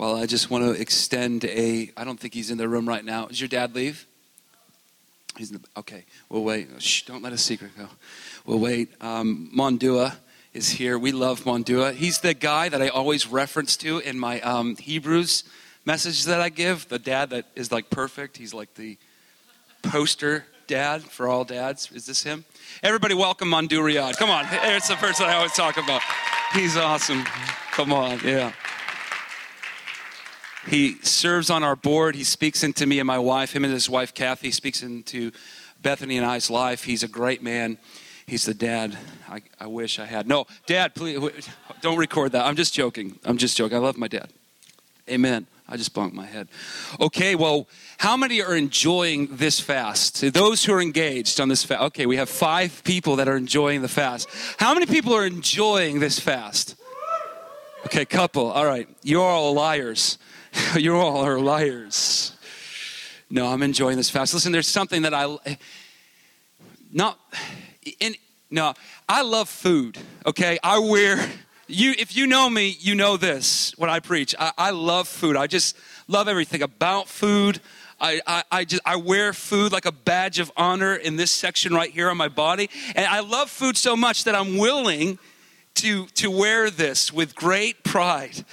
Well, I just want to extend a. I don't think he's in the room right now. Does your dad leave? He's in the, okay. We'll wait. Shh, don't let a secret go. We'll wait. Um, Mondua is here. We love Mondua. He's the guy that I always reference to in my um, Hebrews message that I give. The dad that is like perfect. He's like the poster dad for all dads. Is this him? Everybody, welcome Mondu Riyad. Come on. It's the person I always talk about. He's awesome. Come on. Yeah. He serves on our board. He speaks into me and my wife. Him and his wife, Kathy, speaks into Bethany and I's life. He's a great man. He's the dad I, I wish I had. No, dad, please don't record that. I'm just joking. I'm just joking. I love my dad. Amen. I just bonked my head. Okay, well, how many are enjoying this fast? Those who are engaged on this fast. Okay, we have five people that are enjoying the fast. How many people are enjoying this fast? Okay, couple. All right. You're all liars. you all are liars. No, I'm enjoying this fast. Listen, there's something that I not in no, I love food. Okay, I wear you. If you know me, you know this. When I preach, I, I love food. I just love everything about food. I, I, I, just I wear food like a badge of honor in this section right here on my body, and I love food so much that I'm willing to to wear this with great pride.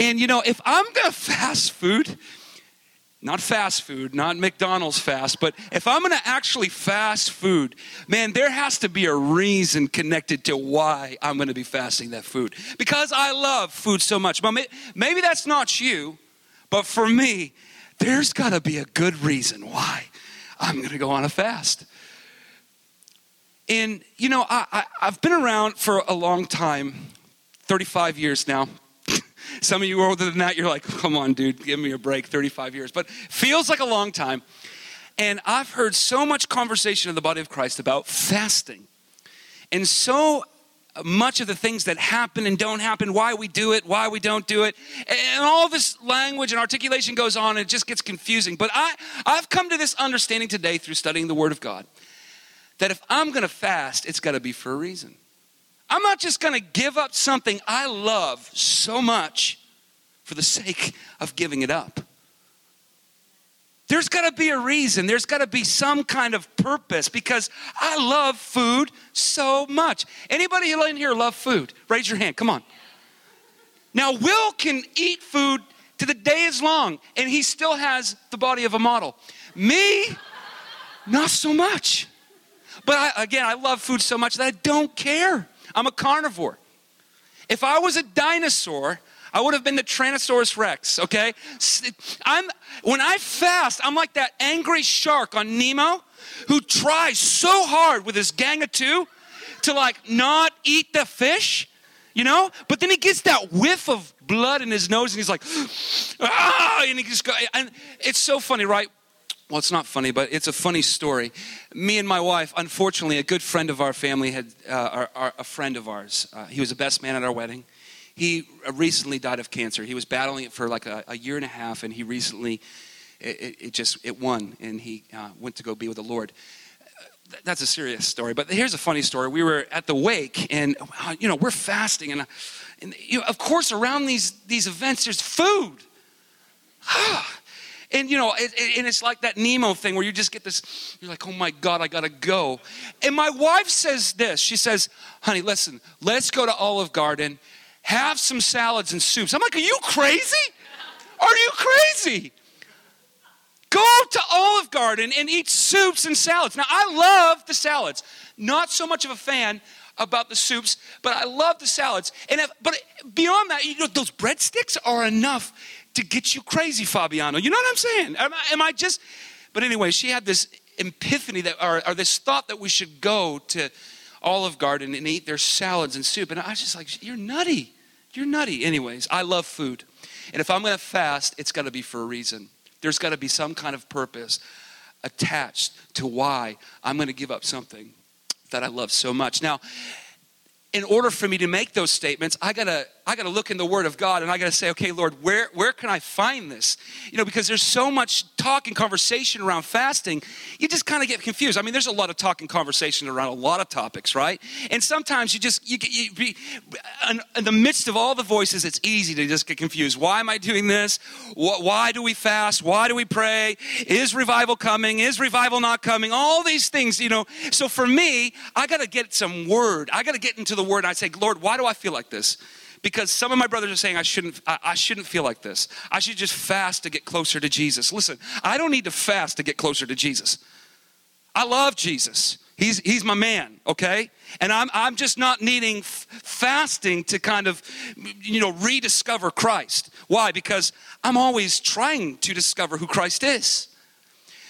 And you know, if I'm gonna fast food, not fast food, not McDonald's fast, but if I'm gonna actually fast food, man, there has to be a reason connected to why I'm gonna be fasting that food. Because I love food so much. But maybe that's not you, but for me, there's gotta be a good reason why I'm gonna go on a fast. And, you know, I, I, I've been around for a long time 35 years now. Some of you older than that, you're like, come on, dude, give me a break, 35 years. But feels like a long time. And I've heard so much conversation in the body of Christ about fasting. And so much of the things that happen and don't happen, why we do it, why we don't do it. And all this language and articulation goes on and it just gets confusing. But I, I've come to this understanding today through studying the Word of God that if I'm gonna fast, it's gotta be for a reason. I'm not just going to give up something I love so much for the sake of giving it up. There's got to be a reason. There's got to be some kind of purpose because I love food so much. Anybody in here love food? Raise your hand. Come on. Now, Will can eat food to the day is long, and he still has the body of a model. Me, not so much. But I, again, I love food so much that I don't care. I'm a carnivore. If I was a dinosaur, I would have been the Tyrannosaurus Rex, okay? I'm when I fast, I'm like that angry shark on Nemo who tries so hard with his gang of two to like not eat the fish, you know? But then he gets that whiff of blood in his nose and he's like, ah, and he just and it's so funny, right? Well, it's not funny, but it's a funny story. Me and my wife, unfortunately, a good friend of our family had uh, our, our, a friend of ours. Uh, he was the best man at our wedding. He uh, recently died of cancer. He was battling it for like a, a year and a half, and he recently, it, it just it won, and he uh, went to go be with the Lord. Uh, that's a serious story, but here's a funny story. We were at the wake, and uh, you know we're fasting, and, and you know, of course around these these events there's food. And you know, it, it, and it's like that Nemo thing where you just get this, you're like, oh my God, I gotta go. And my wife says this she says, honey, listen, let's go to Olive Garden, have some salads and soups. I'm like, are you crazy? Are you crazy? Go to Olive Garden and eat soups and salads. Now, I love the salads. Not so much of a fan about the soups, but I love the salads. And if, but beyond that, you know, those breadsticks are enough to get you crazy, Fabiano. You know what I'm saying? Am I, am I just? But anyway, she had this epiphany that, or, or, this thought that we should go to Olive Garden and eat their salads and soup. And I was just like, you're nutty. You're nutty. Anyways, I love food. And if I'm going to fast, it's got to be for a reason. There's got to be some kind of purpose attached to why I'm going to give up something that I love so much. Now, in order for me to make those statements, I got to I got to look in the Word of God and I got to say, okay, Lord, where, where can I find this? You know, because there's so much talk and conversation around fasting, you just kind of get confused. I mean, there's a lot of talk and conversation around a lot of topics, right? And sometimes you just, you, you be, in, the midst of all the voices, it's easy to just get confused. Why am I doing this? Why do we fast? Why do we pray? Is revival coming? Is revival not coming? All these things, you know. So for me, I got to get some Word. I got to get into the Word. and I say, Lord, why do I feel like this? Because some of my brothers are saying I shouldn't, I, I, shouldn't feel like this. I should just fast to get closer to Jesus. Listen, I don't need to fast to get closer to Jesus. I love Jesus. He's, he's my man, okay? And I'm, I'm just not needing f- fasting to kind of, you know, rediscover Christ. Why? Because I'm always trying to discover who Christ is.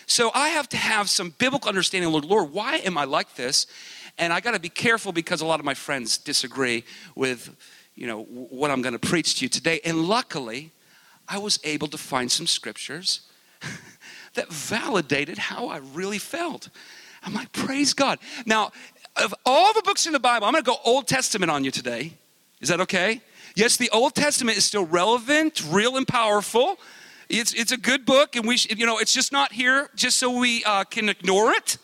So I have to have some biblical understanding, Lord, Lord, why am I like this? And I got to be careful because a lot of my friends disagree with you know, what I'm going to preach to you today. And luckily, I was able to find some scriptures that validated how I really felt. I'm like, praise God. Now, of all the books in the Bible, I'm going to go Old Testament on you today. Is that okay? Yes, the Old Testament is still relevant, real, and powerful. It's, it's a good book, and we, you know, it's just not here just so we uh, can ignore it.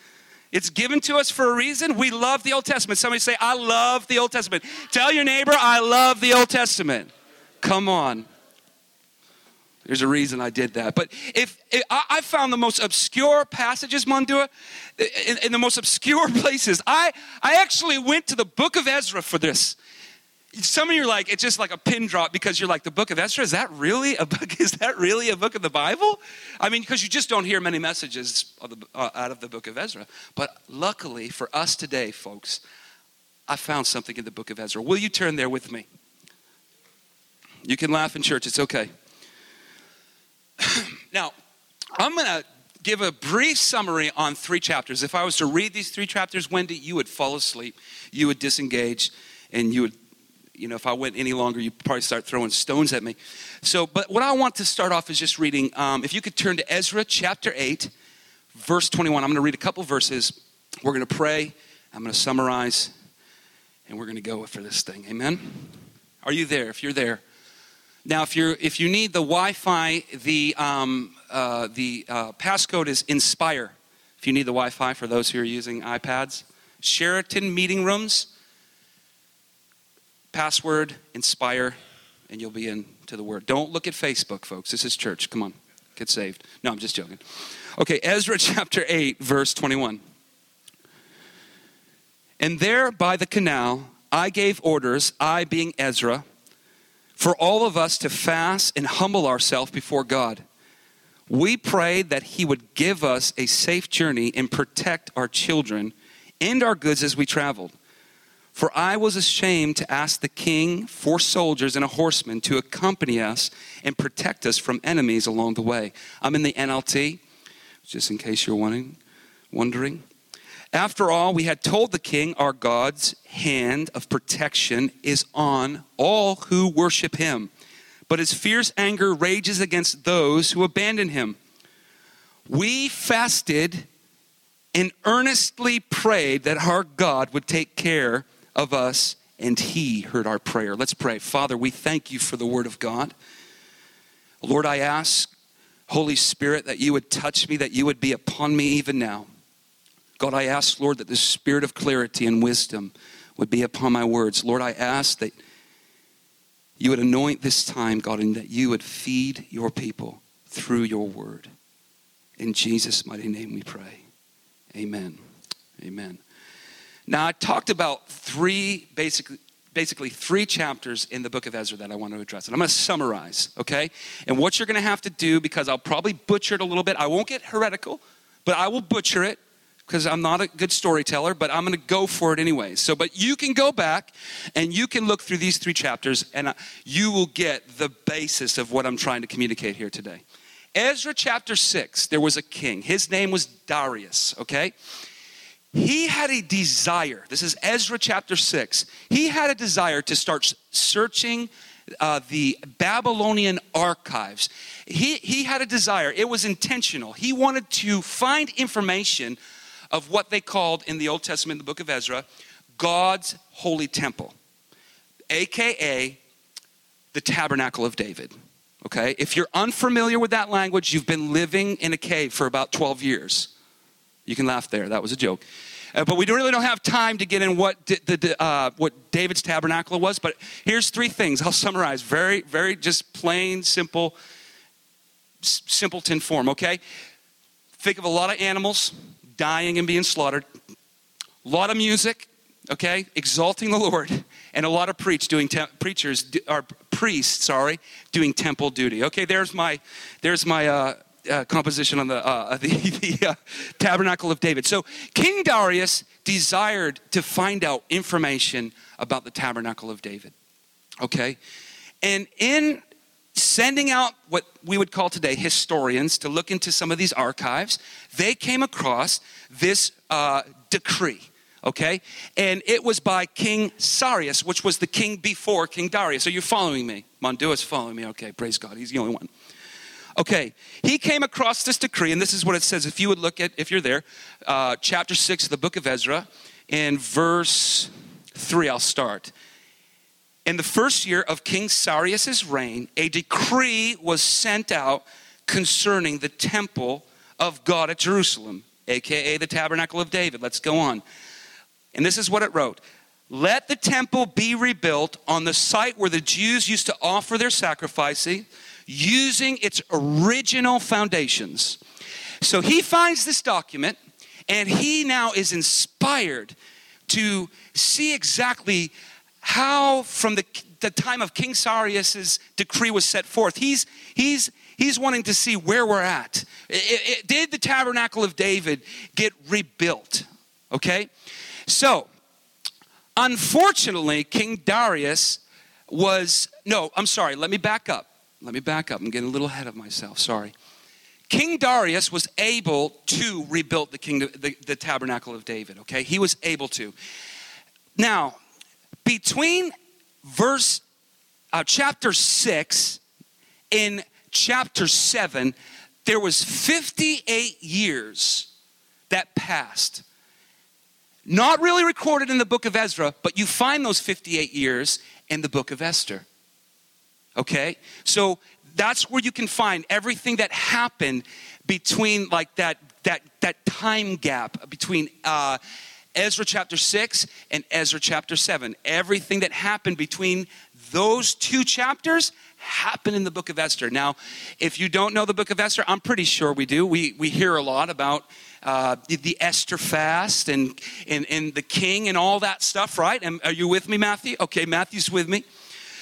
It's given to us for a reason. We love the Old Testament. Somebody say, I love the Old Testament. Tell your neighbor, I love the Old Testament. Come on. There's a reason I did that. But if, if I, found the most obscure passages, Mondua, in, in the most obscure places, I, I actually went to the book of Ezra for this some of you are like it's just like a pin drop because you're like the book of Ezra is that really a book is that really a book of the Bible? I mean because you just don't hear many messages uh, out of the book of Ezra. But luckily for us today, folks, I found something in the book of Ezra. Will you turn there with me? You can laugh in church, it's okay. now, I'm going to give a brief summary on three chapters. If I was to read these three chapters, Wendy, you would fall asleep, you would disengage, and you would you know, if I went any longer, you'd probably start throwing stones at me. So, but what I want to start off is just reading. Um, if you could turn to Ezra chapter 8, verse 21. I'm going to read a couple verses. We're going to pray. I'm going to summarize, and we're going to go for this thing. Amen? Are you there? If you're there. Now, if, you're, if you need the Wi Fi, the, um, uh, the uh, passcode is INSPIRE. If you need the Wi Fi for those who are using iPads, Sheraton meeting rooms password, inspire, and you'll be into the word. Don't look at Facebook, folks. This is church. Come on, get saved. No, I'm just joking. Okay, Ezra chapter 8, verse 21. And there by the canal, I gave orders, I being Ezra, for all of us to fast and humble ourselves before God. We prayed that He would give us a safe journey and protect our children and our goods as we traveled. For I was ashamed to ask the king for soldiers and a horseman to accompany us and protect us from enemies along the way. I'm in the NLT, just in case you're wondering. wondering. After all, we had told the king our God's hand of protection is on all who worship him, but his fierce anger rages against those who abandon him. We fasted and earnestly prayed that our God would take care of us, and He heard our prayer. Let's pray. Father, we thank you for the Word of God. Lord, I ask, Holy Spirit, that you would touch me, that you would be upon me even now. God, I ask, Lord, that the spirit of clarity and wisdom would be upon my words. Lord, I ask that you would anoint this time, God, and that you would feed your people through your word. In Jesus' mighty name we pray. Amen. Amen. Now, I talked about three basically basically three chapters in the book of Ezra that I want to address. And I'm going to summarize, okay? And what you're going to have to do, because I'll probably butcher it a little bit, I won't get heretical, but I will butcher it because I'm not a good storyteller, but I'm going to go for it anyway. So, but you can go back and you can look through these three chapters and you will get the basis of what I'm trying to communicate here today. Ezra chapter 6, there was a king. His name was Darius, okay? He had a desire. This is Ezra chapter 6. He had a desire to start searching uh, the Babylonian archives. He, he had a desire, it was intentional. He wanted to find information of what they called in the Old Testament, the book of Ezra, God's holy temple, aka the tabernacle of David. Okay? If you're unfamiliar with that language, you've been living in a cave for about 12 years. You can laugh there. That was a joke. Uh, but we really don't have time to get in what, the, uh, what David's tabernacle was. But here's three things I'll summarize very, very just plain, simple, s- simpleton form, okay? Think of a lot of animals dying and being slaughtered, a lot of music, okay, exalting the Lord, and a lot of preach doing te- preachers or priests, sorry, doing temple duty. Okay, there's my there's my uh, uh, composition on the, uh, the, the uh, tabernacle of David. So King Darius desired to find out information about the tabernacle of David. Okay, and in sending out what we would call today historians to look into some of these archives, they came across this uh, decree okay? And it was by King Cyrus, which was the king before King Darius. Are you following me? Mondua's following me. Okay, praise God. He's the only one. Okay, he came across this decree, and this is what it says. If you would look at, if you're there, uh, chapter 6 of the book of Ezra, in verse 3, I'll start. In the first year of King Cyrus's reign, a decree was sent out concerning the temple of God at Jerusalem, aka the tabernacle of David. Let's go on. And this is what it wrote Let the temple be rebuilt on the site where the Jews used to offer their sacrificing using its original foundations. So he finds this document and he now is inspired to see exactly how, from the, the time of King Cyrus's decree was set forth, he's, he's, he's wanting to see where we're at. It, it, did the tabernacle of David get rebuilt? Okay? So, unfortunately, King Darius was, no, I'm sorry, let me back up. Let me back up. I'm getting a little ahead of myself. Sorry. King Darius was able to rebuild the, kingdom, the, the tabernacle of David, okay? He was able to. Now, between verse uh, chapter 6 in chapter 7, there was 58 years that passed. Not really recorded in the book of Ezra, but you find those 58 years in the book of Esther. Okay? So that's where you can find everything that happened between like that that that time gap between uh, Ezra chapter 6 and Ezra chapter 7. Everything that happened between those two chapters happened in the book of Esther. Now, if you don't know the book of Esther, I'm pretty sure we do. We, we hear a lot about uh, the, the, Esther fast and, and, and the king and all that stuff, right? And are you with me, Matthew? Okay, Matthew's with me.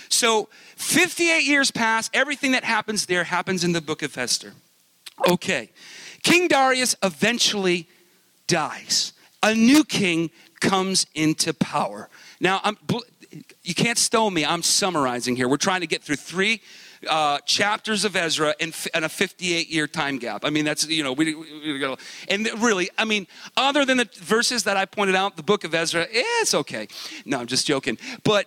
So 58 years pass. Everything that happens there happens in the book of Esther. Okay. King Darius eventually dies. A new king comes into power. Now, I'm, you can't stone me. I'm summarizing here. We're trying to get through three uh, chapters of Ezra in a 58 year time gap. I mean, that's, you know, we, we, we and really, I mean, other than the verses that I pointed out, the book of Ezra, eh, it's okay. No, I'm just joking. But,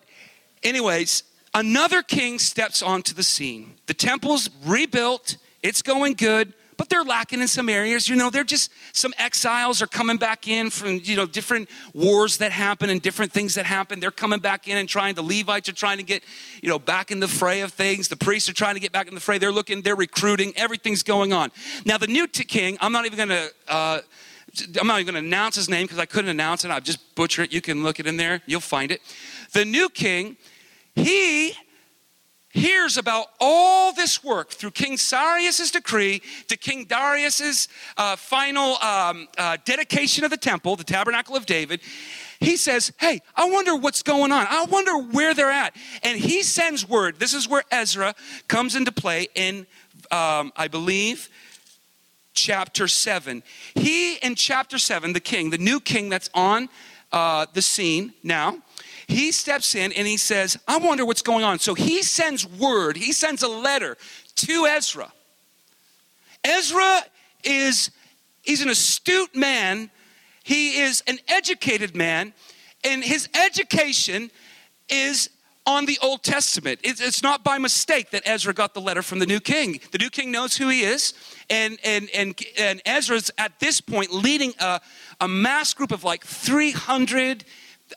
anyways, another king steps onto the scene. The temple's rebuilt, it's going good, but they're lacking in some areas. You know, they're just some exiles are coming back in from, you know, different wars that happen and different things that happen. They're coming back in and trying, the Levites are trying to get, you know, back in the fray of things. The priests are trying to get back in the fray. They're looking, they're recruiting, everything's going on. Now, the new king, I'm not even going to, uh, I'm not even going to announce his name because I couldn't announce it. I've just butchered it. You can look it in there. You'll find it. The new king he hears about all this work through King Cyrus's decree to King Darius's uh, final um, uh, dedication of the temple, the tabernacle of David. He says, Hey, I wonder what's going on. I wonder where they're at. And he sends word. This is where Ezra comes into play in, um, I believe, chapter 7. He, in chapter 7, the king, the new king that's on uh, the scene now, he steps in and he says, I wonder what's going on. So he sends word, he sends a letter to Ezra. Ezra is he's an astute man, he is an educated man, and his education is on the Old Testament. It's not by mistake that Ezra got the letter from the new king. The new king knows who he is, and and and, and Ezra's at this point leading a, a mass group of like 300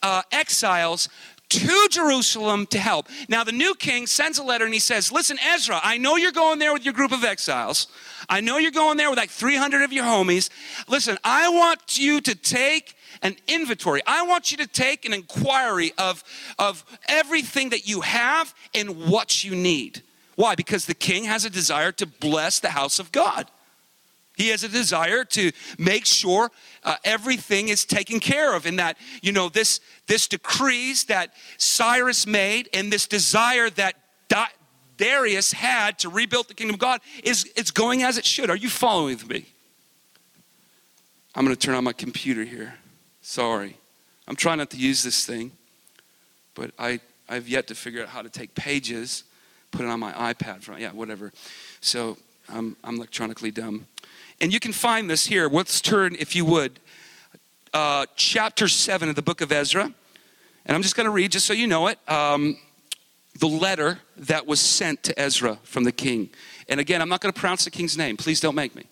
uh, exiles to Jerusalem to help. Now, the new king sends a letter and he says, Listen, Ezra, I know you're going there with your group of exiles. I know you're going there with like 300 of your homies. Listen, I want you to take an inventory. I want you to take an inquiry of, of everything that you have and what you need. Why? Because the king has a desire to bless the house of God. He has a desire to make sure uh, everything is taken care of, and that you know this this decrees that Cyrus made, and this desire that Darius had to rebuild the kingdom of God is it's going as it should. Are you following with me? I'm going to turn on my computer here. Sorry, I'm trying not to use this thing, but I I've yet to figure out how to take pages, put it on my iPad. Yeah, whatever. So I'm I'm electronically dumb. And you can find this here. Let's turn, if you would, uh, chapter 7 of the book of Ezra. And I'm just going to read, just so you know it, um, the letter that was sent to Ezra from the king. And again, I'm not going to pronounce the king's name. Please don't make me.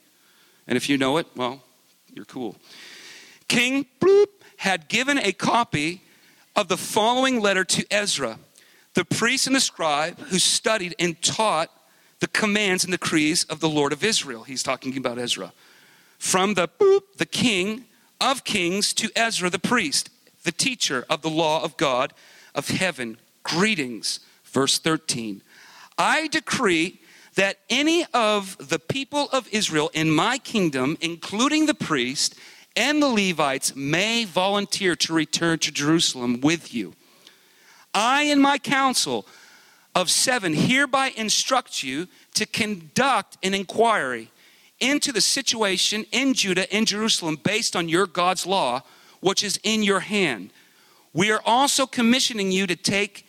And if you know it, well, you're cool. King bloop, had given a copy of the following letter to Ezra, the priest and the scribe who studied and taught the commands and decrees of the Lord of Israel. He's talking about Ezra. From the, the king of kings to Ezra the priest, the teacher of the law of God of heaven. Greetings. Verse 13. I decree that any of the people of Israel in my kingdom, including the priest and the Levites, may volunteer to return to Jerusalem with you. I and my council of seven hereby instruct you to conduct an inquiry into the situation in Judah and Jerusalem based on your God's law, which is in your hand. We are also commissioning you to take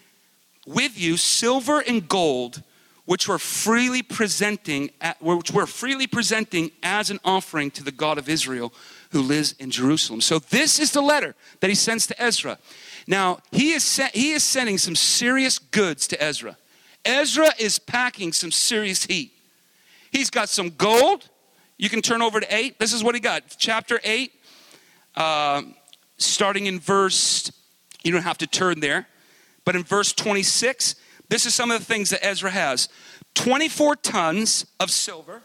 with you silver and gold, which we're freely presenting, which we're freely presenting as an offering to the God of Israel who lives in Jerusalem. So this is the letter that he sends to Ezra. Now, he is, he is sending some serious goods to Ezra. Ezra is packing some serious heat. He's got some gold. You can turn over to 8. This is what he got. Chapter 8, uh, starting in verse, you don't have to turn there, but in verse 26, this is some of the things that Ezra has 24 tons of silver.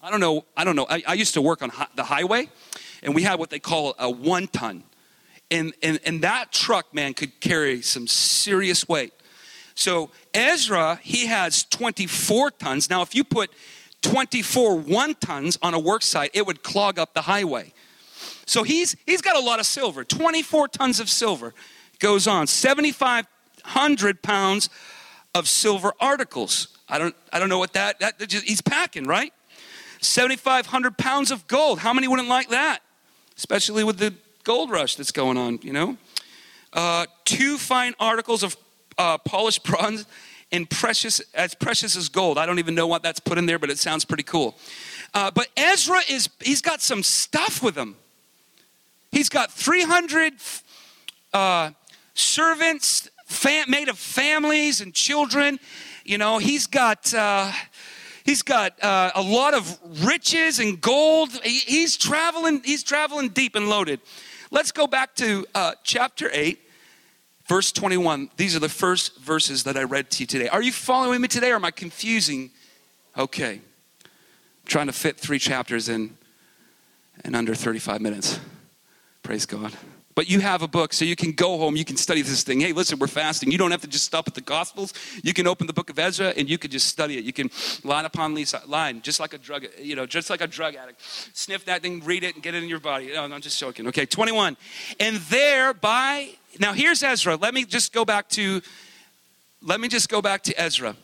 I don't know. I don't know. I, I used to work on hi- the highway, and we had what they call a one ton and, and, and that truck, man, could carry some serious weight. So Ezra, he has 24 tons. Now, if you put 24 one tons on a work site, it would clog up the highway. So he's he's got a lot of silver, 24 tons of silver. Goes on, 7,500 pounds of silver articles. I don't I don't know what that, that just, he's packing, right? 7,500 pounds of gold. How many wouldn't like that? Especially with the gold rush that's going on, you know. Uh, two fine articles of uh, polished bronze and precious as precious as gold. I don't even know what that's put in there, but it sounds pretty cool. Uh, but Ezra is he's got some stuff with him. He's got 300 uh, servants fam- made of families and children. You know, he's got uh, he's got uh, a lot of riches and gold. He, he's traveling. He's traveling deep and loaded. Let's go back to uh, chapter 8, verse 21. These are the first verses that I read to you today. Are you following me today or am I confusing? Okay. I'm trying to fit three chapters in in under 35 minutes. Praise God. But you have a book, so you can go home, you can study this thing. Hey, listen, we're fasting. You don't have to just stop at the Gospels. You can open the book of Ezra and you can just study it. You can line upon uh, line, just like a drug, you know, just like a drug addict. Sniff that thing, read it, and get it in your body. No, no I'm just joking. Okay, 21. And there by now here's Ezra. Let me just go back to let me just go back to Ezra.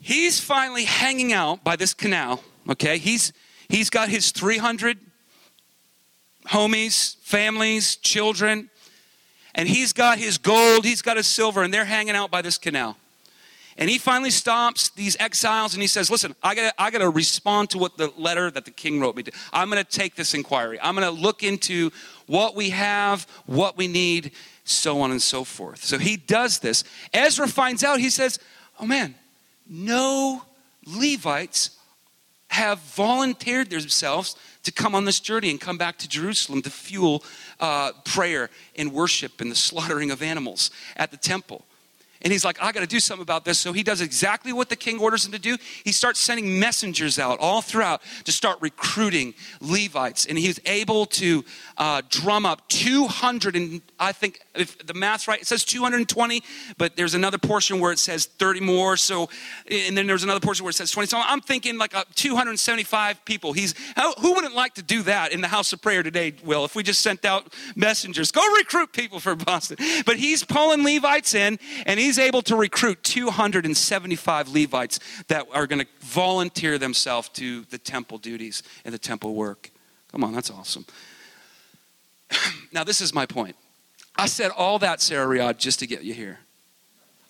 He's finally hanging out by this canal, okay? He's he's got his 300 homies, families, children. And he's got his gold, he's got his silver, and they're hanging out by this canal. And he finally stops these exiles and he says, Listen, I gotta, I gotta respond to what the letter that the king wrote me. To. I'm gonna take this inquiry. I'm gonna look into what we have, what we need, so on and so forth. So he does this. Ezra finds out, he says, Oh man, no Levites have volunteered themselves to come on this journey and come back to Jerusalem to fuel uh, prayer and worship and the slaughtering of animals at the temple. And he's like, I got to do something about this. So he does exactly what the king orders him to do. He starts sending messengers out all throughout to start recruiting Levites. And he's able to uh, drum up 200, and I think if the math's right, it says 220, but there's another portion where it says 30 more. So, and then there's another portion where it says 20. So I'm thinking like 275 people. He's, who wouldn't like to do that in the house of prayer today, Will, if we just sent out messengers? Go recruit people for Boston. But he's pulling Levites in, and he's able to recruit 275 Levites that are going to volunteer themselves to the temple duties and the temple work. Come on, that's awesome. now, this is my point. I said all that, Sarah Riyadh, just to get you here.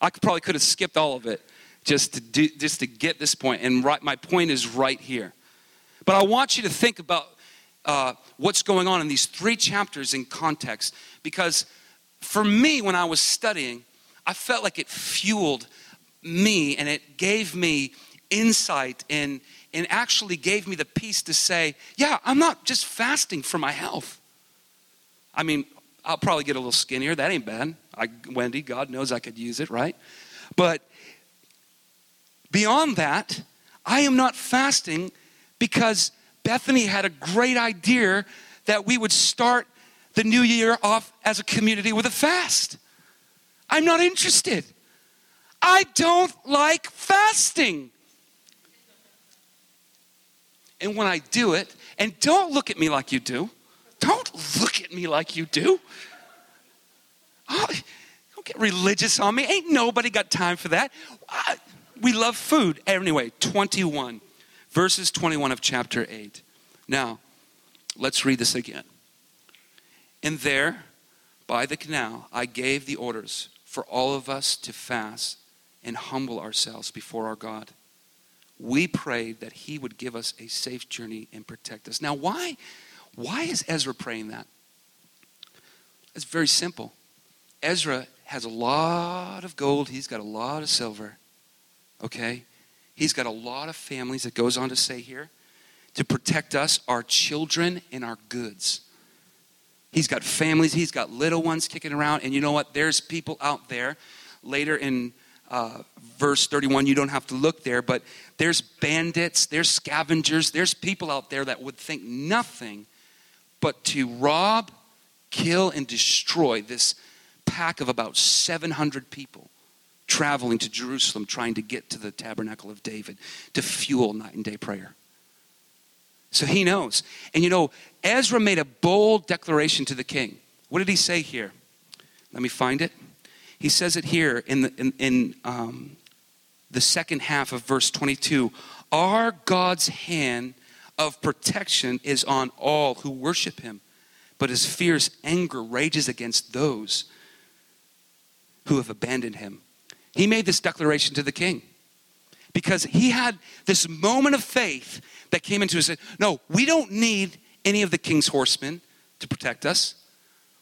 I could, probably could have skipped all of it just to, do, just to get this point, and right, my point is right here. But I want you to think about uh, what's going on in these three chapters in context, because for me, when I was studying, I felt like it fueled me and it gave me insight and, and actually gave me the peace to say, yeah, I'm not just fasting for my health. I mean, I'll probably get a little skinnier. That ain't bad. I, Wendy, God knows I could use it, right? But beyond that, I am not fasting because Bethany had a great idea that we would start the new year off as a community with a fast. I'm not interested. I don't like fasting. And when I do it, and don't look at me like you do, don't look at me like you do. Oh, don't get religious on me. Ain't nobody got time for that. We love food. Anyway, 21, verses 21 of chapter 8. Now, let's read this again. And there, by the canal, I gave the orders for all of us to fast and humble ourselves before our God. We prayed that He would give us a safe journey and protect us. Now, why? Why is Ezra praying that? It's very simple. Ezra has a lot of gold, he's got a lot of silver. Okay? He's got a lot of families, it goes on to say here, to protect us, our children, and our goods. He's got families, he's got little ones kicking around. And you know what? There's people out there. Later in uh, verse 31, you don't have to look there, but there's bandits, there's scavengers, there's people out there that would think nothing but to rob, kill, and destroy this pack of about 700 people traveling to Jerusalem trying to get to the tabernacle of David to fuel night and day prayer. So he knows. And you know, Ezra made a bold declaration to the king. What did he say here? Let me find it. He says it here in the, in, in um, the second half of verse 22. Our God's hand of protection is on all who worship him, but his fierce anger rages against those who have abandoned him. He made this declaration to the king because he had this moment of faith that came into his head. no we don't need any of the king's horsemen to protect us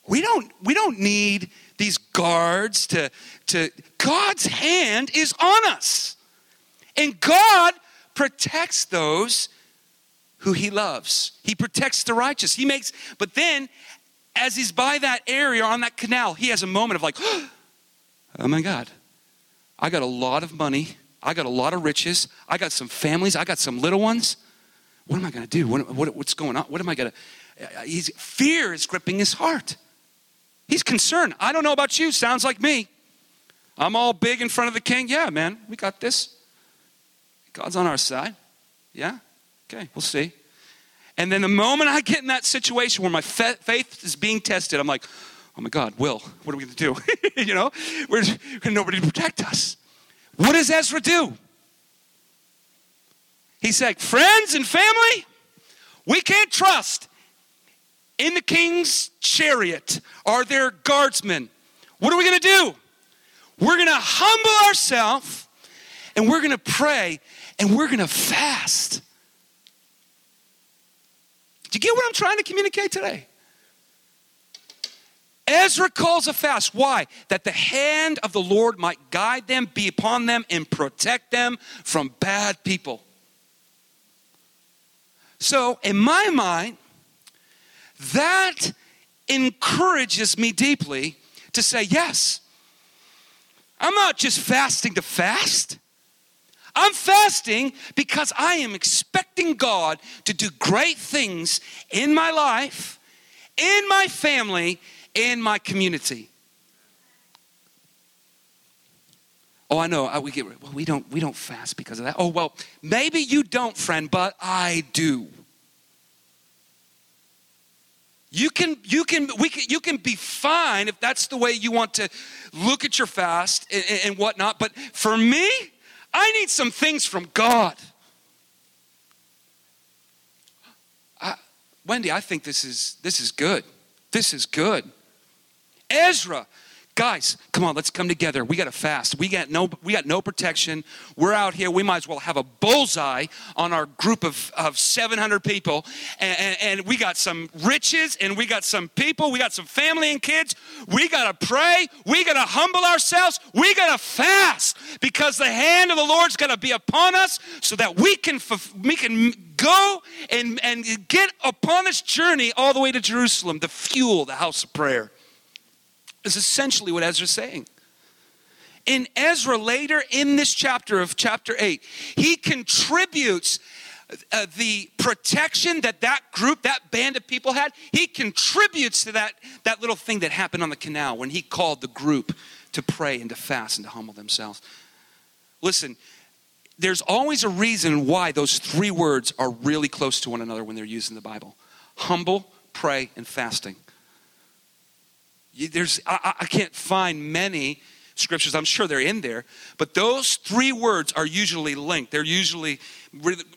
we don't we don't need these guards to to god's hand is on us and god protects those who he loves. He protects the righteous. He makes, but then as he's by that area on that canal, he has a moment of like, oh my God, I got a lot of money. I got a lot of riches. I got some families. I got some little ones. What am I going to do? What, what, what's going on? What am I going to? He's, fear is gripping his heart. He's concerned. I don't know about you. Sounds like me. I'm all big in front of the king. Yeah, man, we got this. God's on our side. Yeah? Okay, we'll see. And then the moment I get in that situation where my faith is being tested, I'm like, oh my God, Will, what are we going to do? you know, we're, nobody to protect us. What does Ezra do? He said, friends and family, we can't trust in the king's chariot are there guardsmen. What are we going to do? We're going to humble ourselves and we're going to pray and we're going to fast. Do you get what I'm trying to communicate today? Ezra calls a fast. Why? That the hand of the Lord might guide them, be upon them, and protect them from bad people. So, in my mind, that encourages me deeply to say, yes, I'm not just fasting to fast. I'm fasting because I am expecting God to do great things in my life, in my family, in my community. Oh, I know. Uh, we get well, we don't we don't fast because of that. Oh, well, maybe you don't, friend, but I do. You can, you can, we can, you can be fine if that's the way you want to look at your fast and, and whatnot. But for me, I need some things from God. I, Wendy, I think this is this is good. This is good. Ezra, guys come on let's come together. We got to fast. We got no we got no protection. We're out here. We might as well have a bullseye on our group of, of 700 people. And, and, and we got some riches and we got some people. We got some family and kids. We got to pray. We got to humble ourselves. We got to fast because the hand of the lord's going to be upon us so that we can we can go and, and get upon this journey all the way to jerusalem the fuel the house of prayer is essentially what Ezra's saying. In Ezra, later in this chapter of chapter 8, he contributes uh, the protection that that group, that band of people had. He contributes to that, that little thing that happened on the canal when he called the group to pray and to fast and to humble themselves. Listen, there's always a reason why those three words are really close to one another when they're used in the Bible humble, pray, and fasting. There's, I, I can't find many scriptures. I'm sure they're in there, but those three words are usually linked. They're usually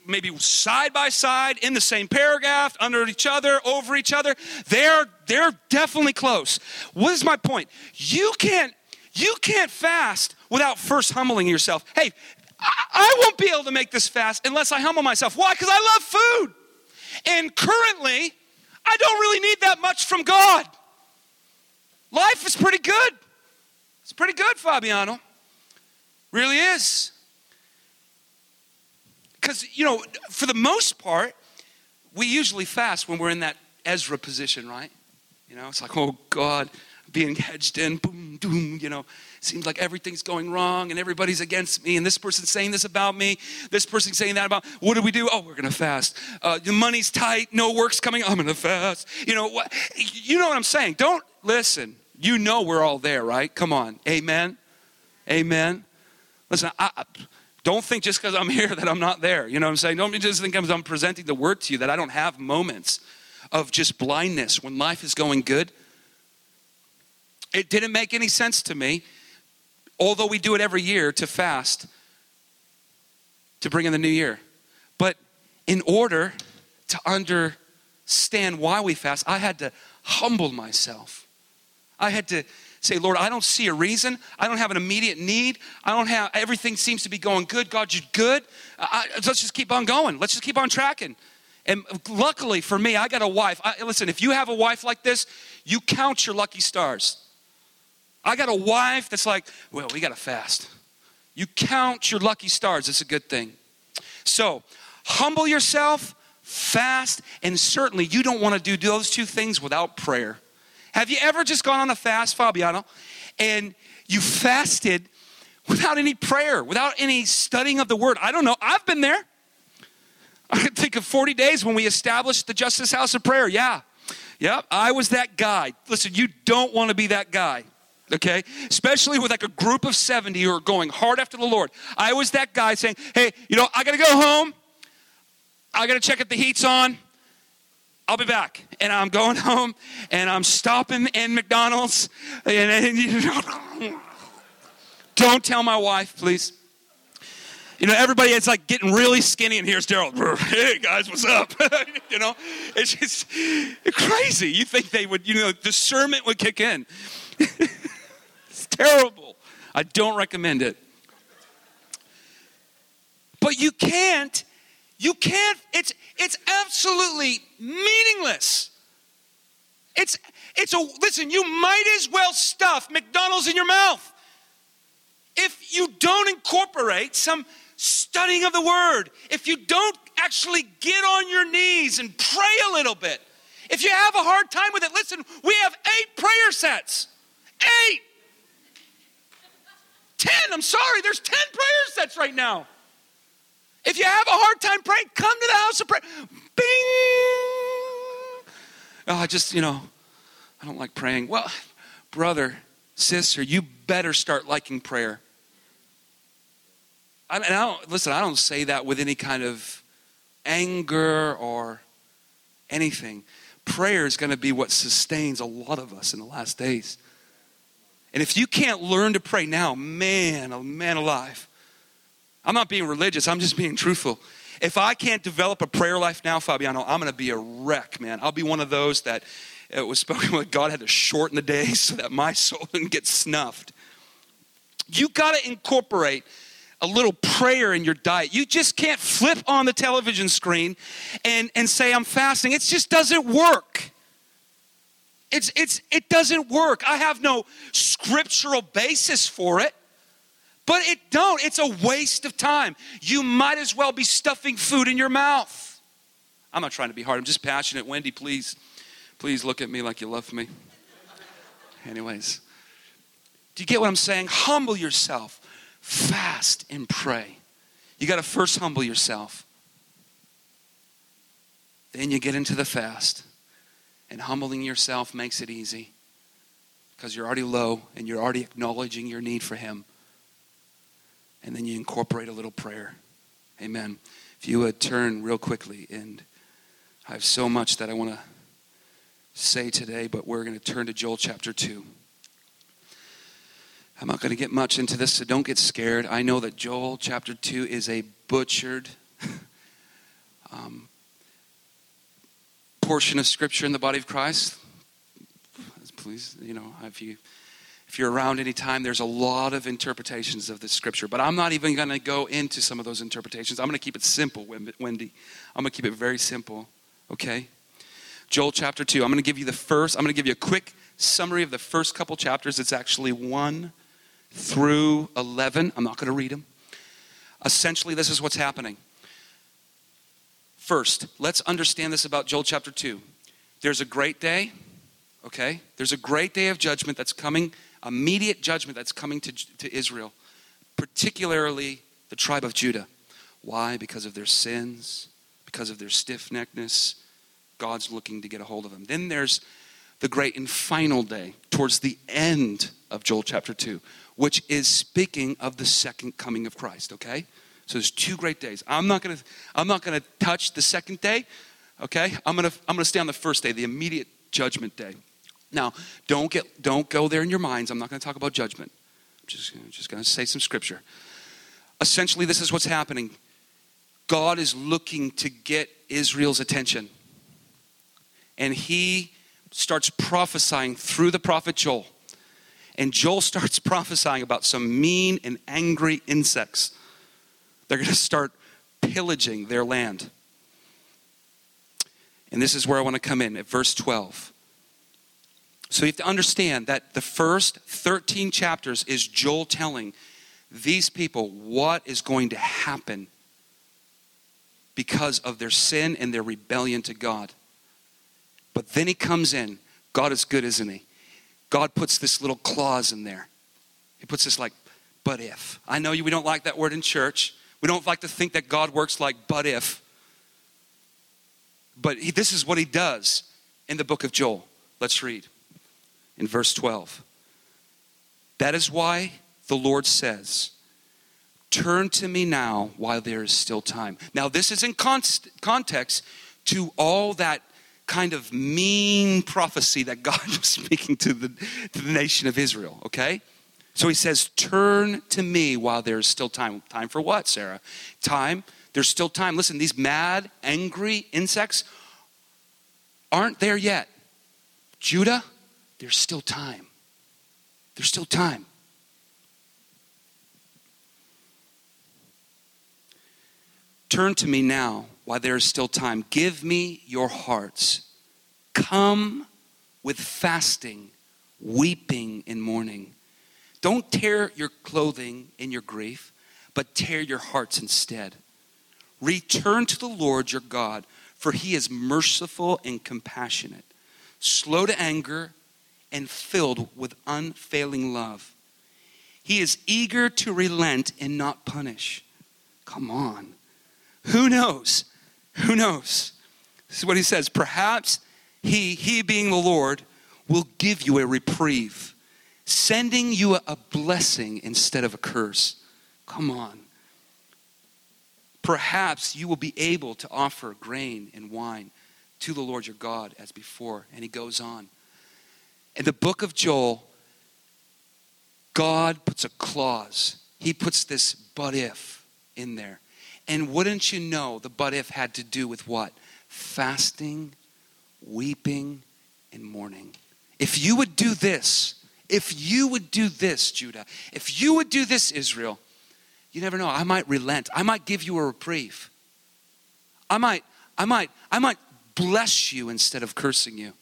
maybe side by side in the same paragraph, under each other, over each other. They're they're definitely close. What is my point? You can't you can't fast without first humbling yourself. Hey, I, I won't be able to make this fast unless I humble myself. Why? Because I love food, and currently I don't really need that much from God. Life is pretty good. It's pretty good, Fabiano. Really is. Because, you know, for the most part, we usually fast when we're in that Ezra position, right? You know, it's like, oh God, being hedged in, boom, boom, you know, seems like everything's going wrong and everybody's against me and this person's saying this about me, this person's saying that about, what do we do? Oh, we're gonna fast. Uh, the money's tight, no work's coming, I'm gonna fast. You know, what, you know what I'm saying? Don't, listen, you know we're all there, right? Come on. Amen. Amen. Listen, I, don't think just because I'm here that I'm not there. You know what I'm saying? Don't just think I'm presenting the word to you that I don't have moments of just blindness when life is going good. It didn't make any sense to me, although we do it every year to fast to bring in the new year. But in order to understand why we fast, I had to humble myself. I had to say, Lord, I don't see a reason. I don't have an immediate need. I don't have, everything seems to be going good. God, you're good. I, let's just keep on going. Let's just keep on tracking. And luckily for me, I got a wife. I, listen, if you have a wife like this, you count your lucky stars. I got a wife that's like, well, we got to fast. You count your lucky stars. It's a good thing. So, humble yourself, fast, and certainly you don't want to do those two things without prayer. Have you ever just gone on a fast, Fabiano, and you fasted without any prayer, without any studying of the word? I don't know. I've been there. I can think of 40 days when we established the Justice House of Prayer. Yeah. Yep. I was that guy. Listen, you don't want to be that guy. Okay? Especially with like a group of 70 who are going hard after the Lord. I was that guy saying, hey, you know, I got to go home. I got to check if the heat's on. I'll be back. And I'm going home and I'm stopping in McDonald's. And, and you don't tell my wife, please. You know, everybody is like getting really skinny, and here's Daryl. Hey guys, what's up? you know, it's just crazy. You think they would, you know, discernment would kick in. it's terrible. I don't recommend it. But you can't you can't, it's, it's absolutely meaningless. It's, it's a, listen, you might as well stuff McDonald's in your mouth. If you don't incorporate some studying of the word, if you don't actually get on your knees and pray a little bit, if you have a hard time with it, listen, we have eight prayer sets. Eight. Ten, I'm sorry, there's ten prayer sets right now. If you have a hard time praying, come to the house of prayer. Bing! Oh, I just, you know, I don't like praying. Well, brother, sister, you better start liking prayer. I, and I don't, listen, I don't say that with any kind of anger or anything. Prayer is going to be what sustains a lot of us in the last days. And if you can't learn to pray now, man, oh man alive. I'm not being religious, I'm just being truthful. If I can't develop a prayer life now, Fabiano, I'm going to be a wreck, man. I'll be one of those that it was spoken with God had to shorten the day so that my soul didn't get snuffed. You got to incorporate a little prayer in your diet. You just can't flip on the television screen and, and say, I'm fasting. It just doesn't work. It's, it's, it doesn't work. I have no scriptural basis for it. But it don't. It's a waste of time. You might as well be stuffing food in your mouth. I'm not trying to be hard. I'm just passionate. Wendy, please, please look at me like you love me. Anyways, do you get what I'm saying? Humble yourself, fast and pray. You got to first humble yourself. Then you get into the fast. And humbling yourself makes it easy because you're already low and you're already acknowledging your need for Him. And then you incorporate a little prayer. Amen. If you would turn real quickly, and I have so much that I want to say today, but we're going to turn to Joel chapter 2. I'm not going to get much into this, so don't get scared. I know that Joel chapter 2 is a butchered um, portion of scripture in the body of Christ, please, you know, if you if you're around anytime, there's a lot of interpretations of the scripture. But I'm not even going to go into some of those interpretations. I'm going to keep it simple, Wendy. I'm going to keep it very simple, okay? Joel chapter 2. I'm going to give you the first, I'm going to give you a quick summary of the first couple chapters. It's actually 1 through 11. I'm not going to read them. Essentially, this is what's happening. First, let's understand this about Joel chapter 2. There's a great day, okay? There's a great day of judgment that's coming, immediate judgment that's coming to, to Israel, particularly the tribe of Judah. Why? Because of their sins, because of their stiff neckedness. God's looking to get a hold of them. Then there's the great and final day towards the end of Joel chapter 2, which is speaking of the second coming of Christ, okay? So there's two great days. I'm not gonna, I'm not gonna touch the second day, okay? I'm gonna, I'm gonna stay on the first day, the immediate judgment day. Now, don't get, don't go there in your minds. I'm not gonna talk about judgment. I'm just, just gonna say some scripture. Essentially, this is what's happening. God is looking to get Israel's attention. And he starts prophesying through the prophet Joel. And Joel starts prophesying about some mean and angry insects they're going to start pillaging their land. And this is where I want to come in at verse 12. So you have to understand that the first 13 chapters is Joel telling these people what is going to happen because of their sin and their rebellion to God. But then he comes in. God is good, isn't he? God puts this little clause in there. He puts this like, but if. I know you, we don't like that word in church. We don't like to think that God works like but if. But he, this is what he does in the book of Joel. Let's read in verse 12. That is why the Lord says, Turn to me now while there is still time. Now, this is in const- context to all that kind of mean prophecy that God was speaking to the, to the nation of Israel, okay? So he says, Turn to me while there's still time. Time for what, Sarah? Time. There's still time. Listen, these mad, angry insects aren't there yet. Judah, there's still time. There's still time. Turn to me now while there is still time. Give me your hearts. Come with fasting, weeping, and mourning. Don't tear your clothing in your grief, but tear your hearts instead. Return to the Lord your God, for he is merciful and compassionate, slow to anger, and filled with unfailing love. He is eager to relent and not punish. Come on. Who knows? Who knows? This is what he says. Perhaps he, he being the Lord, will give you a reprieve, sending you a blessing instead of a curse. Come on. Perhaps you will be able to offer grain and wine to the Lord your God as before. And he goes on. In the book of Joel, God puts a clause. He puts this but if in there. And wouldn't you know, the but if had to do with what? Fasting, weeping, and mourning. If you would do this, if you would do this, Judah, if you would do this, Israel, you never know. I might relent. I might give you a reprieve. I might, I might, I might bless you instead of cursing you.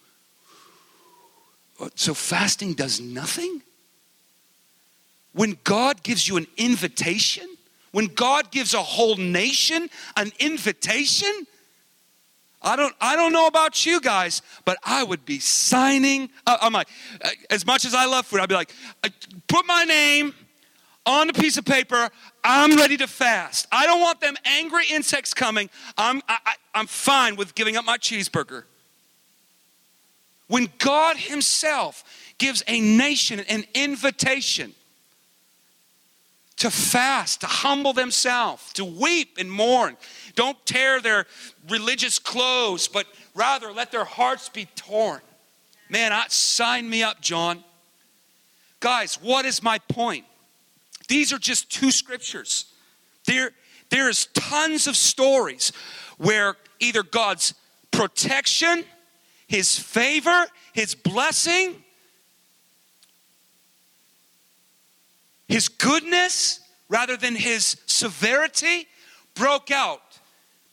So fasting does nothing? When God gives you an invitation, when God gives a whole nation an invitation, I don't, I don't know about you guys, but I would be signing. Uh, I'm like, uh, as much as I love food, I'd be like, uh, put my name on a piece of paper. I'm ready to fast. I don't want them angry insects coming. I'm, I, I, I'm fine with giving up my cheeseburger. When God Himself gives a nation an invitation to fast, to humble themselves, to weep and mourn. Don't tear their religious clothes, but rather let their hearts be torn. Man, I, sign me up, John. Guys, what is my point? These are just two scriptures. There, there's tons of stories where either God's protection, His favor, His blessing, his goodness rather than his severity broke out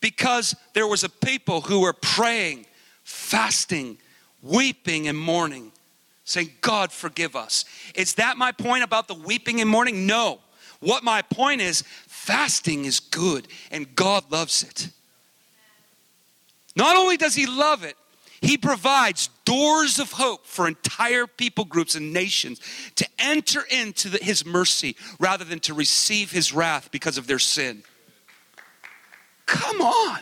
because there was a people who were praying, fasting, weeping and mourning, saying, God, forgive us. Is that my point about the weeping and mourning? No. What my point is, fasting is good and God loves it. Not only does he love it, he provides doors of hope for entire people groups and nations to enter into the, His mercy rather than to receive His wrath because of their sin. Come on.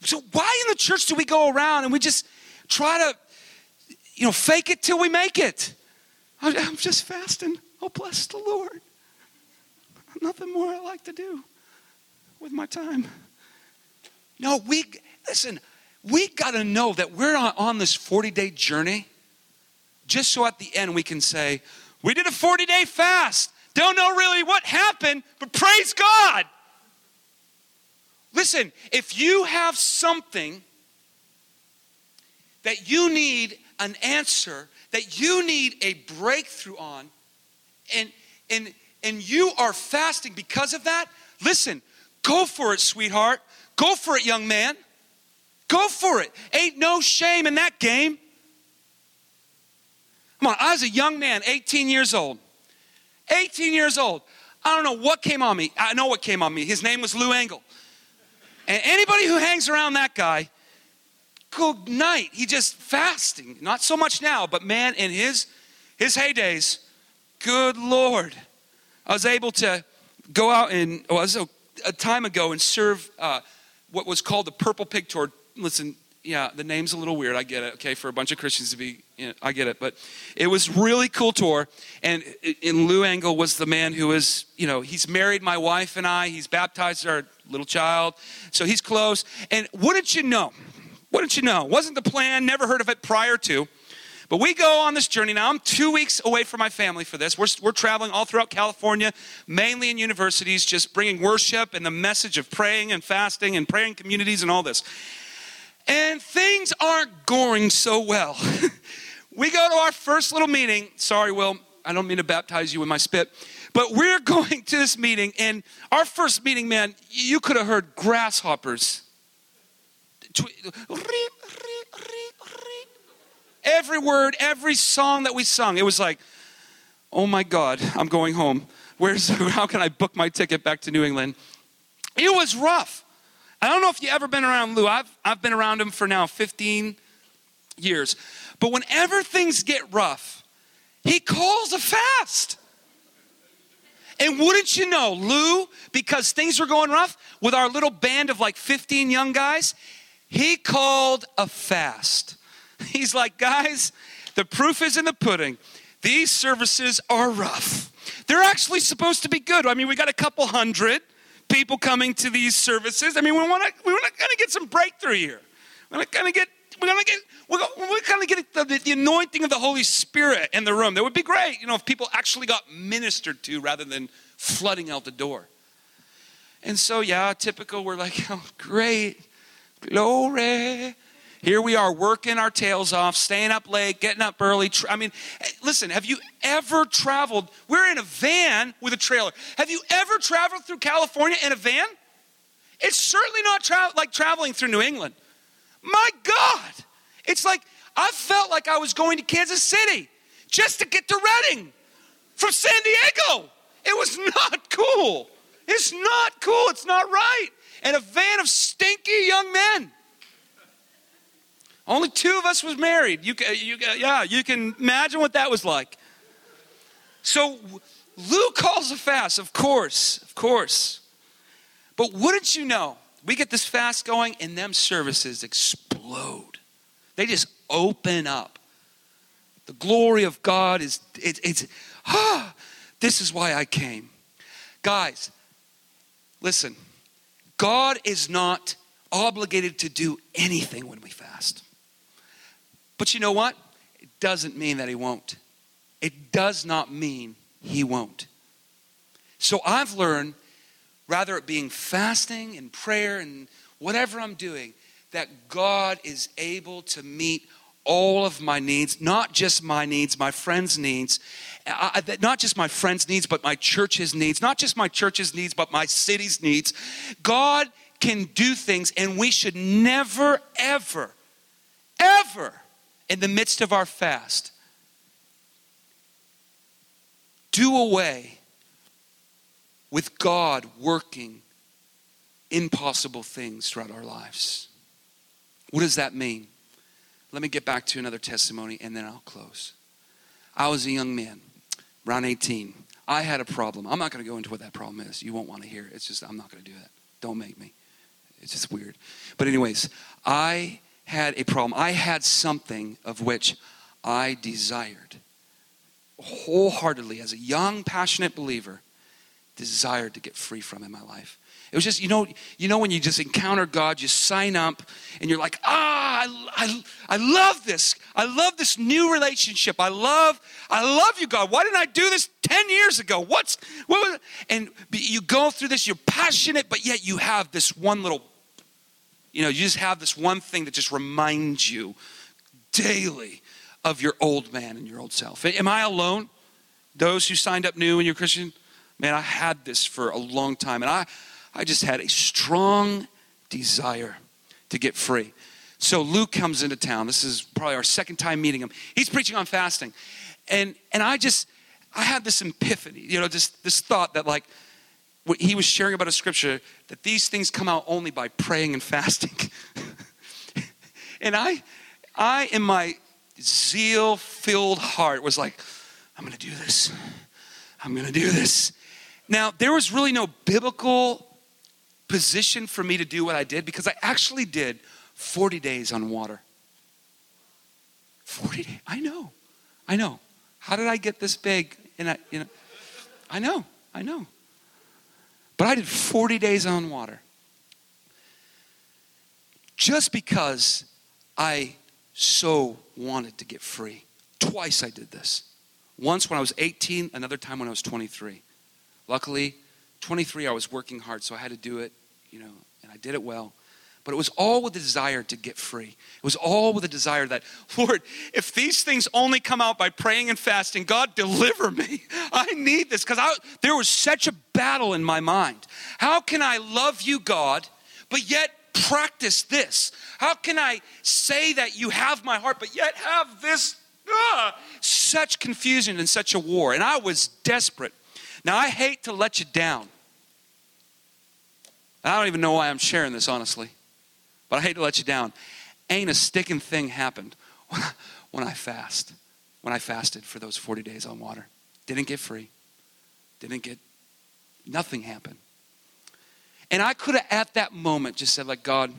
So, why in the church do we go around and we just try to, you know, fake it till we make it? I'm just fasting. Oh, bless the Lord. Nothing more I like to do with my time. No, we, listen, we got to know that we're on this 40 day journey just so at the end we can say, We did a 40 day fast. Don't know really what happened, but praise God. Listen, if you have something that you need an answer, that you need a breakthrough on, and, and, and you are fasting because of that, listen, go for it, sweetheart. Go for it, young man. Go for it. Ain't no shame in that game. Come on, I was a young man, 18 years old. 18 years old. I don't know what came on me. I know what came on me. His name was Lou Engle. And anybody who hangs around that guy, good night. He just fasting. Not so much now, but man, in his his heydays, good Lord. I was able to go out and well, was a, a time ago and serve uh, what was called the Purple Pig Tour listen, yeah, the name's a little weird. I get it. Okay, for a bunch of Christians to be, you know, I get it. But it was really cool tour. And in Lou Engle was the man who was, you know, he's married my wife and I. He's baptized our little child, so he's close. And wouldn't you know? Wouldn't you know? Wasn't the plan? Never heard of it prior to. But we go on this journey now. I'm two weeks away from my family for this. We're, we're traveling all throughout California, mainly in universities, just bringing worship and the message of praying and fasting and praying communities and all this and things aren't going so well. we go to our first little meeting. Sorry, Will, I don't mean to baptize you with my spit, but we're going to this meeting, and our first meeting, man, you could have heard grasshoppers. Every word, every song that we sung, it was like, oh my God, I'm going home. where's, how can I book my ticket back to New England? It was rough. I don't know if you ever been around Lou. I've, I've been around him for now 15 years. But whenever things get rough, he calls a fast. And wouldn't you know, Lou, because things were going rough with our little band of like 15 young guys, he called a fast. He's like, guys, the proof is in the pudding. These services are rough. They're actually supposed to be good. I mean, we got a couple hundred people coming to these services. I mean, we want to we want to kind of get some breakthrough here. We're going to get we're going to get we're, we're kind of get the, the anointing of the Holy Spirit in the room. That would be great, you know, if people actually got ministered to rather than flooding out the door. And so, yeah, typical. We're like, oh, great, glory. Here we are working our tails off, staying up late, getting up early. I mean, eh, listen, have you ever traveled? We're in a van with a trailer. Have you ever traveled through California in a van? It's certainly not tra- like traveling through New England. My God, it's like I felt like I was going to Kansas City just to get to Redding from San Diego. It was not cool. It's not cool. It's not right. And a van of stinky young men. Only two of us was married. You, you, yeah, you can imagine what that was like. So Lou calls a fast, of course, of course. But wouldn't you know, we get this fast going and them services explode. They just open up. The glory of God is, it, it's, ah, this is why I came. Guys, listen, God is not obligated to do anything when we fast. But you know what? It doesn't mean that He won't. It does not mean He won't. So I've learned, rather it being fasting and prayer and whatever I'm doing, that God is able to meet all of my needs, not just my needs, my friends' needs, I, not just my friends' needs, but my church's needs, not just my church's needs, but my city's needs. God can do things, and we should never, ever, ever in the midst of our fast, do away with God working impossible things throughout our lives. What does that mean? Let me get back to another testimony and then I'll close. I was a young man, around 18. I had a problem. I'm not going to go into what that problem is. You won't want to hear it. It's just, I'm not going to do that. Don't make me. It's just weird. But, anyways, I had a problem. I had something of which I desired wholeheartedly as a young, passionate believer, desired to get free from in my life. It was just, you know, you know when you just encounter God, you sign up and you're like, ah, I, I, I love this. I love this new relationship. I love, I love you, God. Why didn't I do this 10 years ago? What's, what was, and you go through this, you're passionate, but yet you have this one little you know, you just have this one thing that just reminds you daily of your old man and your old self. Am I alone? Those who signed up new and you're Christian? Man, I had this for a long time. And I, I just had a strong desire to get free. So Lou comes into town. This is probably our second time meeting him. He's preaching on fasting. And and I just I had this epiphany, you know, just this thought that like he was sharing about a scripture that these things come out only by praying and fasting. and I, I, in my zeal filled heart, was like, I'm going to do this. I'm going to do this. Now, there was really no biblical position for me to do what I did because I actually did 40 days on water. 40 days. I know. I know. How did I get this big? And I, you know, I know. I know. But I did 40 days on water. Just because I so wanted to get free. Twice I did this. Once when I was 18, another time when I was 23. Luckily, 23 I was working hard, so I had to do it, you know, and I did it well. But it was all with the desire to get free. It was all with the desire that, Lord, if these things only come out by praying and fasting, God, deliver me. I need this because there was such a battle in my mind. How can I love you, God, but yet practice this? How can I say that you have my heart, but yet have this? Ah, such confusion and such a war. And I was desperate. Now, I hate to let you down. I don't even know why I'm sharing this, honestly, but I hate to let you down. Ain't a sticking thing happened when I fast, when I fasted for those 40 days on water. Didn't get free, didn't get, nothing happened. And I could have at that moment just said, like, God,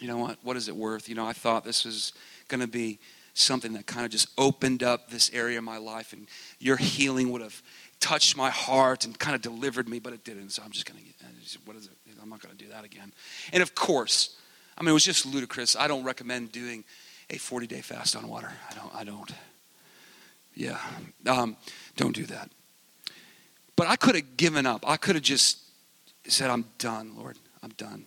you know what? What is it worth? You know, I thought this was going to be something that kind of just opened up this area of my life, and your healing would have touched my heart and kind of delivered me, but it didn't. So I'm just going to, what is it? I'm not going to do that again. And of course, I mean, it was just ludicrous. I don't recommend doing a 40 day fast on water. I don't, I don't. Yeah, um, don't do that. But I could have given up. I could have just said, I'm done, Lord. I'm done.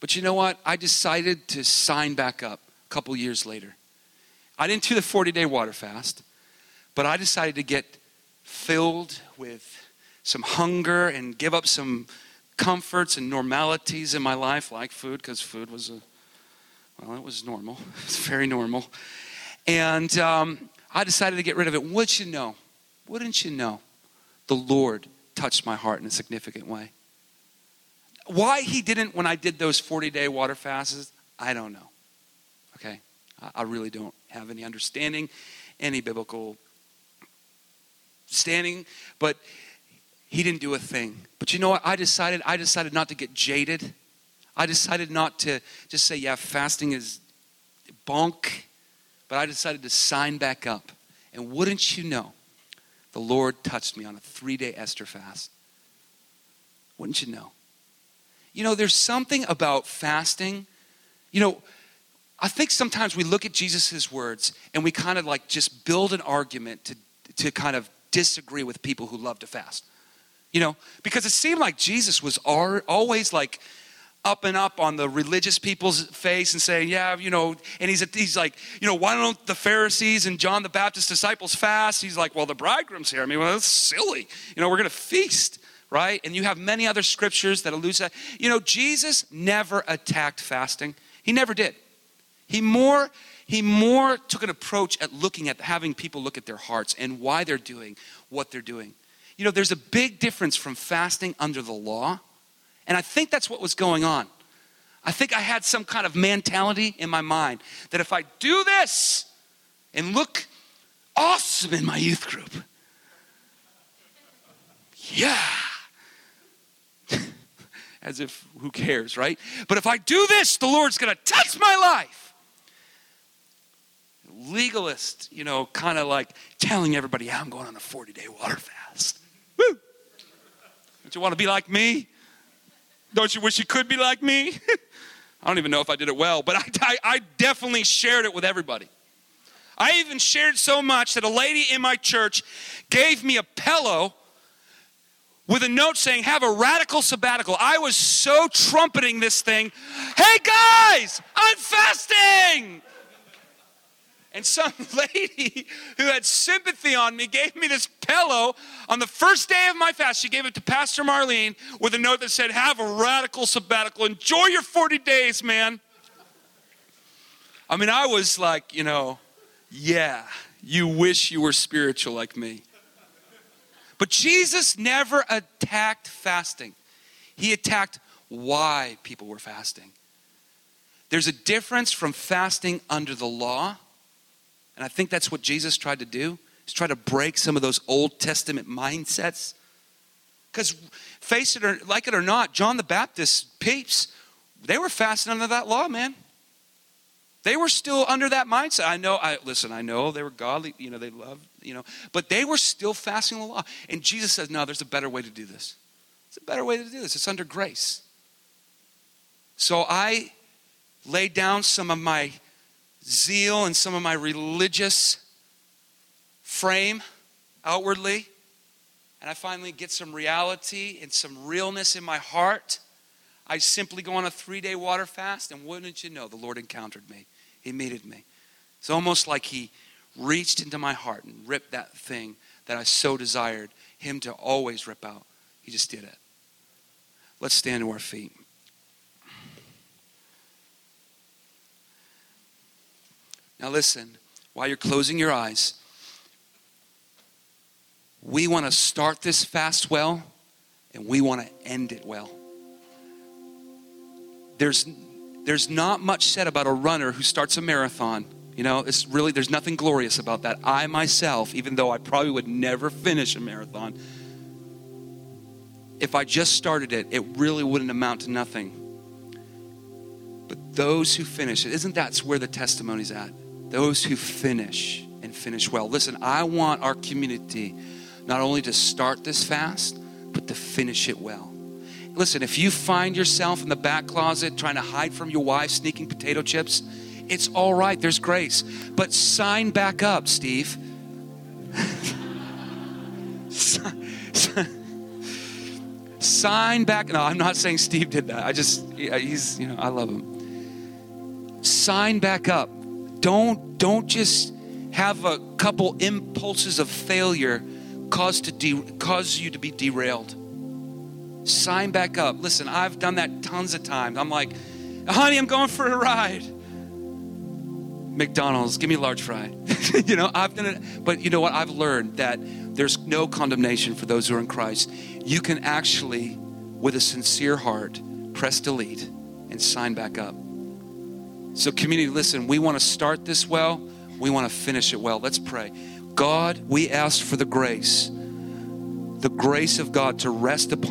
But you know what? I decided to sign back up a couple years later. I didn't do the 40 day water fast, but I decided to get filled with some hunger and give up some comforts and normalities in my life, like food, because food was a, well, it was normal. It's very normal. And um, I decided to get rid of it. Wouldn't you know? Wouldn't you know? The Lord touched my heart in a significant way. Why He didn't when I did those 40 day water fasts, I don't know. Okay? I really don't have any understanding, any biblical standing, but he didn't do a thing. But you know what? I decided I decided not to get jaded. I decided not to just say, yeah, fasting is bunk, but I decided to sign back up. And wouldn't you know, the Lord touched me on a three day Esther fast. Wouldn't you know? You know, there's something about fasting. You know, I think sometimes we look at Jesus' words and we kind of like just build an argument to, to kind of disagree with people who love to fast. You know, because it seemed like Jesus was always like up and up on the religious people's face and saying, yeah, you know, and he's, he's like, you know, why don't the Pharisees and John the Baptist disciples fast? He's like, well, the bridegroom's here. I mean, well, that's silly. You know, we're going to feast, right? And you have many other scriptures that allude to that. You know, Jesus never attacked fasting. He never did. He more, he more took an approach at looking at having people look at their hearts and why they're doing what they're doing. You know, there's a big difference from fasting under the law, and I think that's what was going on. I think I had some kind of mentality in my mind that if I do this and look awesome in my youth group, yeah. As if who cares, right? But if I do this, the Lord's gonna touch my life. Legalist, you know, kind of like telling everybody, yeah, I'm going on a 40 day water fast. Don't you want to be like me? Don't you wish you could be like me? I don't even know if I did it well, but I, I, I, definitely shared it with everybody. I even shared so much that a lady in my church gave me a pillow with a note saying, Have a radical sabbatical. I was so trumpeting this thing. Hey guys, I'm fasting. And some lady who had sympathy on me gave me this pillow on the first day of my fast. She gave it to Pastor Marlene with a note that said, Have a radical sabbatical. Enjoy your 40 days, man. I mean, I was like, you know, yeah, you wish you were spiritual like me. But Jesus never attacked fasting, he attacked why people were fasting. There's a difference from fasting under the law and I think that's what Jesus tried to do. He's try to break some of those Old Testament mindsets. Because face it or like it or not, John the Baptist peeps, they were fasting under that law, man. They were still under that mindset. I know, I listen, I know they were godly, you know, they loved, you know, but they were still fasting the law. And Jesus says, No, there's a better way to do this. It's a better way to do this. It's under grace. So I laid down some of my zeal and some of my religious frame outwardly, and I finally get some reality and some realness in my heart, I simply go on a three day water fast, and wouldn't you know, the Lord encountered me. He meted me. It's almost like He reached into my heart and ripped that thing that I so desired Him to always rip out. He just did it. Let's stand to our feet. Now, listen, while you're closing your eyes, We want to start this fast well, and we want to end it well. There's, there's not much said about a runner who starts a marathon. You know, it's really, there's nothing glorious about that. I myself, even though I probably would never finish a marathon, if I just started it, it really wouldn't amount to nothing. But those who finish isn't that where the testimony's at? Those who finish and finish well. Listen, I want our community not only to start this fast, but to finish it well. Listen, if you find yourself in the back closet trying to hide from your wife sneaking potato chips, it's all right. There's grace. But sign back up, Steve. sign back. No, I'm not saying Steve did that. I just, he's, you know, I love him. Sign back up. Don't, don't just have a couple impulses of failure cause to de- cause you to be derailed. Sign back up. Listen, I've done that tons of times. I'm like, honey, I'm going for a ride. McDonald's, give me a large fry. you know, I've done it, but you know what? I've learned that there's no condemnation for those who are in Christ. You can actually, with a sincere heart, press delete and sign back up. So, community, listen, we want to start this well, we want to finish it well. Let's pray. God, we ask for the grace, the grace of God to rest upon